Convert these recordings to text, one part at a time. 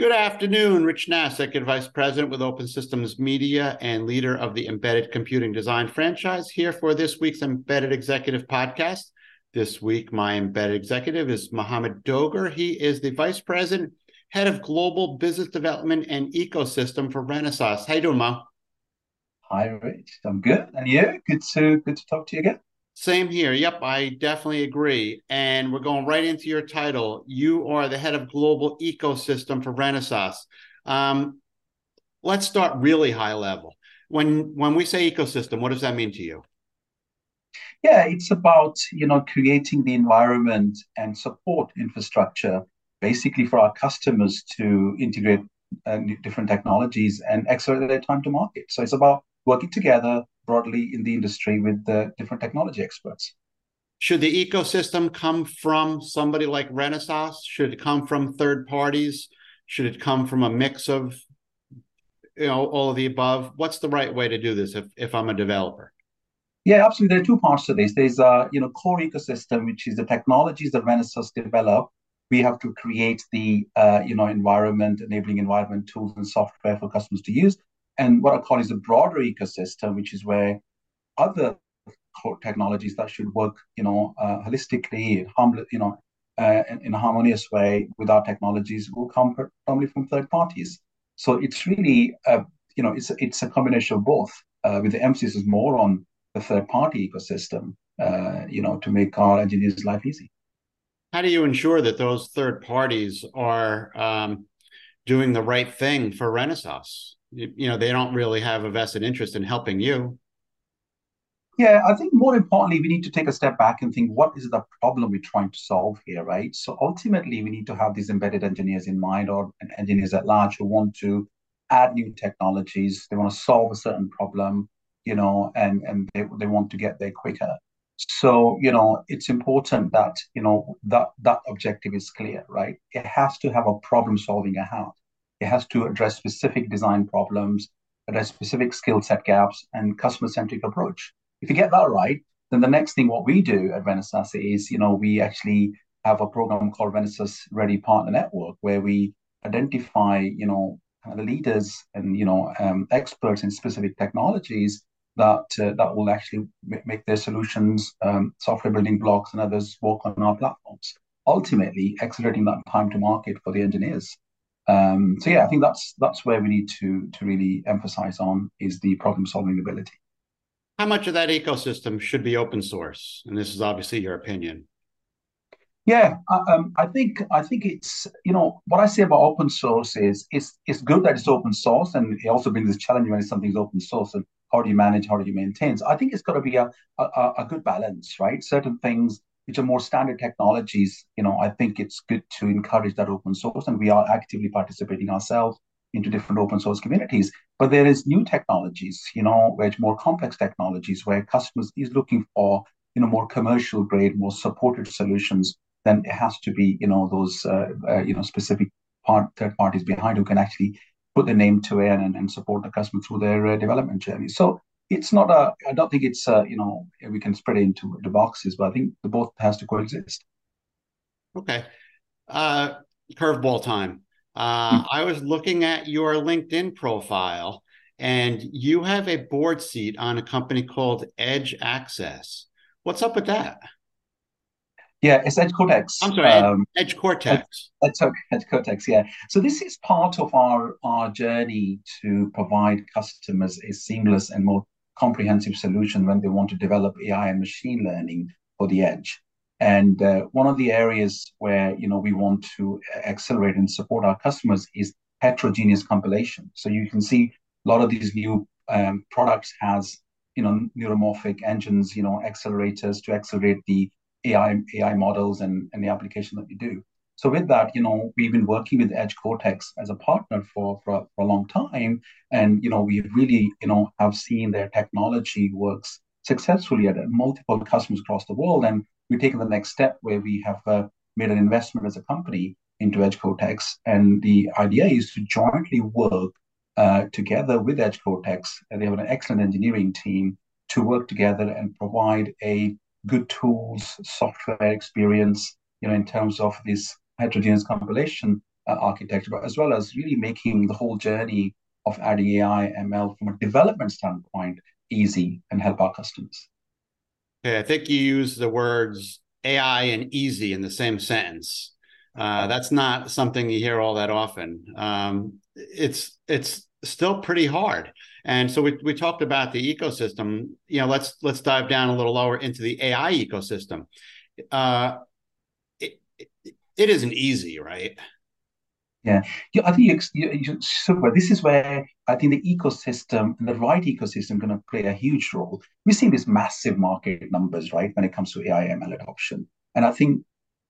Good afternoon, Rich Executive Vice President with Open Systems Media and leader of the Embedded Computing Design franchise, here for this week's Embedded Executive podcast. This week, my embedded executive is Mohammed Dogar. He is the Vice President, Head of Global Business Development and Ecosystem for Renesas. How you doing? Hi, Rich. I'm good. And you? Good to good to talk to you again. Same here. Yep, I definitely agree. And we're going right into your title. You are the head of global ecosystem for Renesas. Um, let's start really high level. When when we say ecosystem, what does that mean to you? Yeah, it's about you know creating the environment and support infrastructure, basically for our customers to integrate uh, different technologies and accelerate their time to market. So it's about working together broadly in the industry with the different technology experts. Should the ecosystem come from somebody like Renesas? Should it come from third parties? Should it come from a mix of you know all of the above? What's the right way to do this if, if I'm a developer? Yeah, absolutely. There are two parts to this. There's a you know core ecosystem, which is the technologies that Renesas develop. We have to create the uh, you know environment, enabling environment tools and software for customers to use and what I call is a broader ecosystem, which is where other technologies that should work, you know, uh, holistically, you know, uh, in, a harmonious way with our technologies will come probably from third parties. So it's really, you know, it's it's a combination of both, uh, with the emphasis more on the third party ecosystem, uh, you know, to make our engineers' life easy. How do you ensure that those third parties are um, doing the right thing for Renesas? You know they don't really have a vested interest in helping you. Yeah i think more importantly we need to take a step back and think what is the problem we're trying to solve here right? So ultimately we need to have these embedded engineers in mind or engineers at large who want to add new technologies. They want to solve a certain problem you know and and they, they want to get there quicker. So you know it's important that you know that that objective is clear right? It has to have a problem solving at heart it has to address specific design problems, address specific skill set gaps, and customer centric approach. If you get that right, then the next thing what we do at Renesas is, you know, we actually have a program called Renesas Ready Partner Network, where we identify, you know, the leaders and you know um, experts in specific technologies that uh, that will actually make their solutions, um, software building blocks, and others work on our platforms. Ultimately, accelerating that time to market for the engineers. Um, so yeah, I think that's that's where we need to to really emphasize on is the problem solving ability. How much of that ecosystem should be open source? And this is obviously your opinion. Yeah, um, I think I think it's you know what I say about open source is it's it's good that it's open source, and it also brings this challenge when something's open source and how do you manage, how do you maintain? So I think it's got to be a, a, a good balance, right? Certain things which are more standard technologies, you know, I think it's good to encourage that open source, and we are actively participating ourselves into different open source communities. But there is new technologies, you know, which more complex technologies where customers is looking for, you know, more commercial grade, more supported solutions. Then it has to be, you know, those, uh, uh, you know, specific part, third parties behind who can actually put their name to it and, and support the customer through their uh, development journey. So it's not a i don't think it's uh, you know we can spread it into the boxes but i think the both has to coexist okay uh curveball time uh, mm-hmm. i was looking at your linkedin profile and you have a board seat on a company called edge access what's up with that yeah, it's EdgeCortix. I'm sorry, um, EdgeCortix. Edge, EdgeCortix, yeah. So this is part of our our journey to provide customers a seamless and more comprehensive solution when they want to develop AI and machine learning for the edge. And uh, one of the areas where you know we want to accelerate and support our customers is heterogeneous compilation. So you can see a lot of these new um, products has you know neuromorphic engines, you know accelerators to accelerate the AI AI models and, and the application that we do. So with that, you know, we've been working with EdgeCortix as a partner for, for, for a long time. And, you know, we really, you know, have seen their technology works successfully at multiple customers across the world. And we've taken the next step where we have uh, made an investment as a company into EdgeCortix. And the idea is to jointly work uh, together with EdgeCortix. And they have an excellent engineering team to work together and provide a good tools, software experience, you know, in terms of this heterogeneous compilation uh, architecture, but as well as really making the whole journey of adding AI, ML from a development standpoint easy and help our customers. Okay, I think you use the words AI and easy in the same sentence. Uh, that's not something you hear all that often. Um, it's it's still pretty hard. And so we we talked about the ecosystem. You know, let's let's dive down a little lower into the AI ecosystem. Uh, it, isn't easy, right? Yeah, yeah I think you, you, you, super. This is where I think the ecosystem and the right ecosystem going to play a huge role. We're seeing these massive market numbers, right, when it comes to AI ML adoption. And I think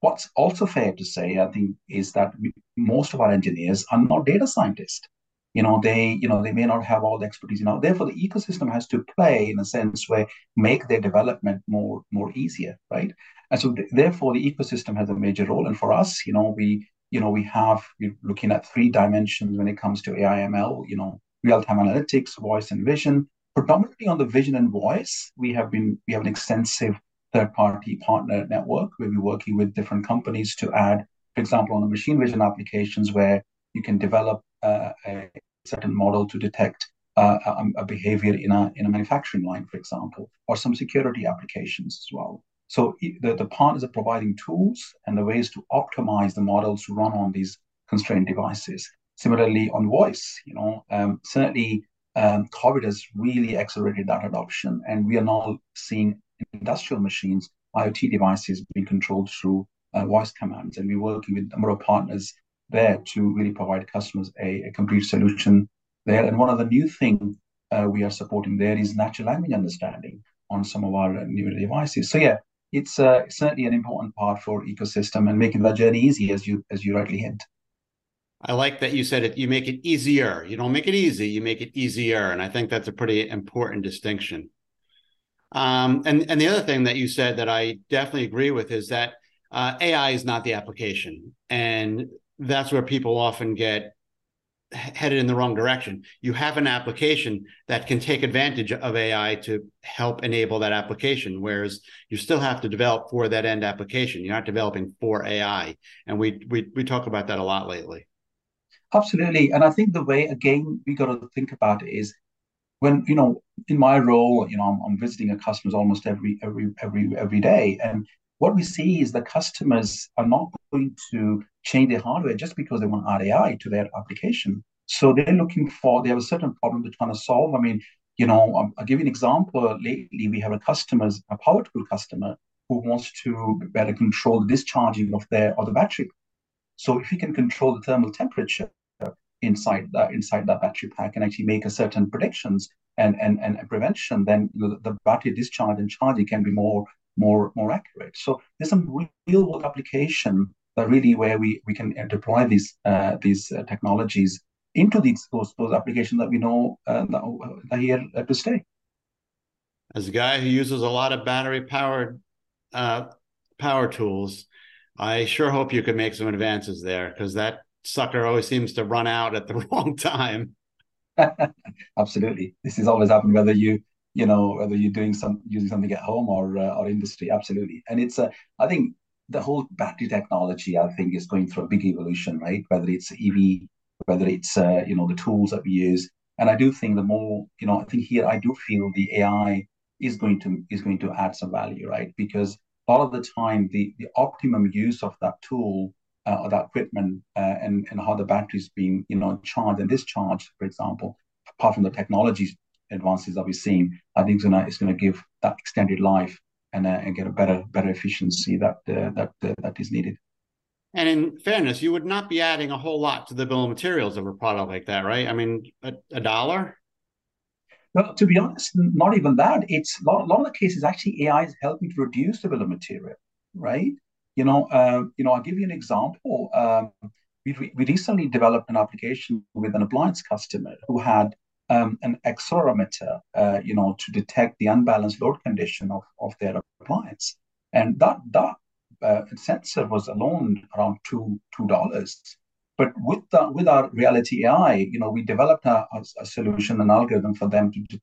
what's also fair to say, I think, is that most of our engineers are not data scientists. You know, they, you know, they may not have all the expertise. You know, therefore, the ecosystem has to play in a sense where make their development more more easier, right? And so, th- therefore, the ecosystem has a major role. And for us, you know, we you know, we have, we're looking at three dimensions when it comes to AI ML, you know, real-time analytics, voice and vision. Predominantly on the vision and voice, we have been, we have an extensive third-party partner network where we're working with different companies to add, for example, on the machine vision applications where you can develop a certain model to detect uh, a, a, behavior in a in a manufacturing line, for example, or some security applications as well. So the, the partners are providing tools and the ways to optimize the models to run on these constrained devices. Similarly, on voice, you know, um, certainly um, COVID has really accelerated that adoption, and we are now seeing industrial machines, IoT devices being controlled through uh, voice commands, and we're working with a number of partners there to really provide customers a, a complete solution there. And one of the new things uh, we are supporting there is natural language understanding on some of our newer devices. So yeah, it's uh, certainly an important part for ecosystem and making that journey easy, as you as you rightly hint. I like that you said it. You make it easier. You don't make it easy. You make it easier, and I think that's a pretty important distinction. Um, and and the other thing that you said that I definitely agree with is that uh, AI is not the application, and that's where people often get headed in the wrong direction. You have an application that can take advantage of AI to help enable that application, whereas you still have to develop for that end application. You're not developing for AI, and we we we talk about that a lot lately. Absolutely, and I think the way again we got to think about it is when you know in my role, you know I'm, I'm visiting a customers almost every every every every day, and what we see is the customers are not going to change their hardware just because they want AI to their application. So they're looking for, they have a certain problem they're trying to solve. I mean, you know, um, I'll give you an example. Lately, we have a customer, a power tool customer, who wants to better control the discharging of their of the battery. So if you can control the thermal temperature inside that inside that battery pack and actually make a certain predictions and and, and prevention, then the, the battery discharge and charging can be more more more accurate. So there's some real world application that really where we we can deploy these uh, these uh, technologies into these those, those applications that we know uh, that are here to stay. As a guy who uses a lot of battery powered uh, power tools, I sure hope you can make some advances there because that sucker always seems to run out at the wrong time. Absolutely, this is always happened whether you you know whether you're doing some using something at home or uh, or industry. Absolutely, and it's a uh, I think the whole battery technology I think is going through a big evolution, right? Whether it's EV whether it's uh, you know the tools that we use. And I do think the more you know, I think here I do feel the AI is going to is going to add some value, right? Because a lot of the time the the optimum use of that tool uh, or that equipment uh, and and how the battery is being you know charged and discharged, for example, apart from the technology advances that we're seeing, I think it's gonna it's gonna give that extended life and, uh, and get a better better efficiency that uh, that uh, that is needed. And in fairness, you would not be adding a whole lot to the bill of materials of a product like that, right? I mean, a, a dollar? Well, to be honest, not even that. It's a lot, a lot of the cases actually AI is helping to reduce the bill of material, right? You know, uh, you know, I'll give you an example. Um, we, we recently developed an application with an appliance customer who had um, an accelerometer, uh, you know, to detect the unbalanced load condition of, of their appliance. And that, that uh, sensor was alone around two two dollars. But with the, with our reality AI, you know, we developed a, a, solution, an algorithm for them to, to,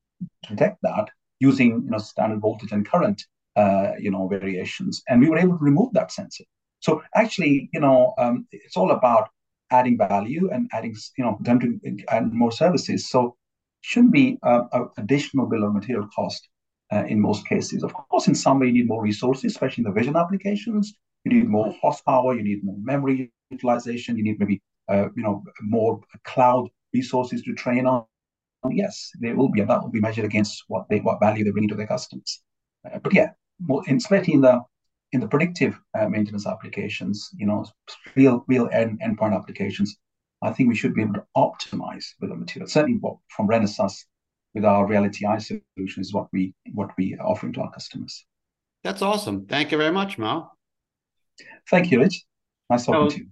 detect that using you know standard voltage and current uh, you know variations, and we were able to remove that sensor. So actually, you know, um, it's all about adding value and adding, you know, them to add more services. So shouldn't be an additional bill of material cost uh, in most cases. Of course, in some way you need more resources, especially in the vision applications. You need more horsepower, you need more memory utilization, you need maybe uh, you know more cloud resources to train on. Yes, there will be, and that will be measured against what they what value they bring to their customers. Uh, but yeah, more, especially in the in the predictive uh, maintenance applications, you know, real real end endpoint applications, I think we should be able to optimize with the material. Certainly, what from Renesas with our Reality AI solution is what we what we are offering to our customers. That's awesome. Thank you very much, Mo. Thank you, Rich. Nice talking was, to you.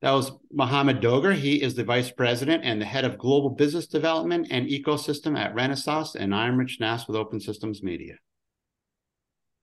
That was Mohammed Dogar. He is the Vice President and the Head of Global Business Development and Ecosystem at Renesas, and I'm Rich Nass with Open Systems Media.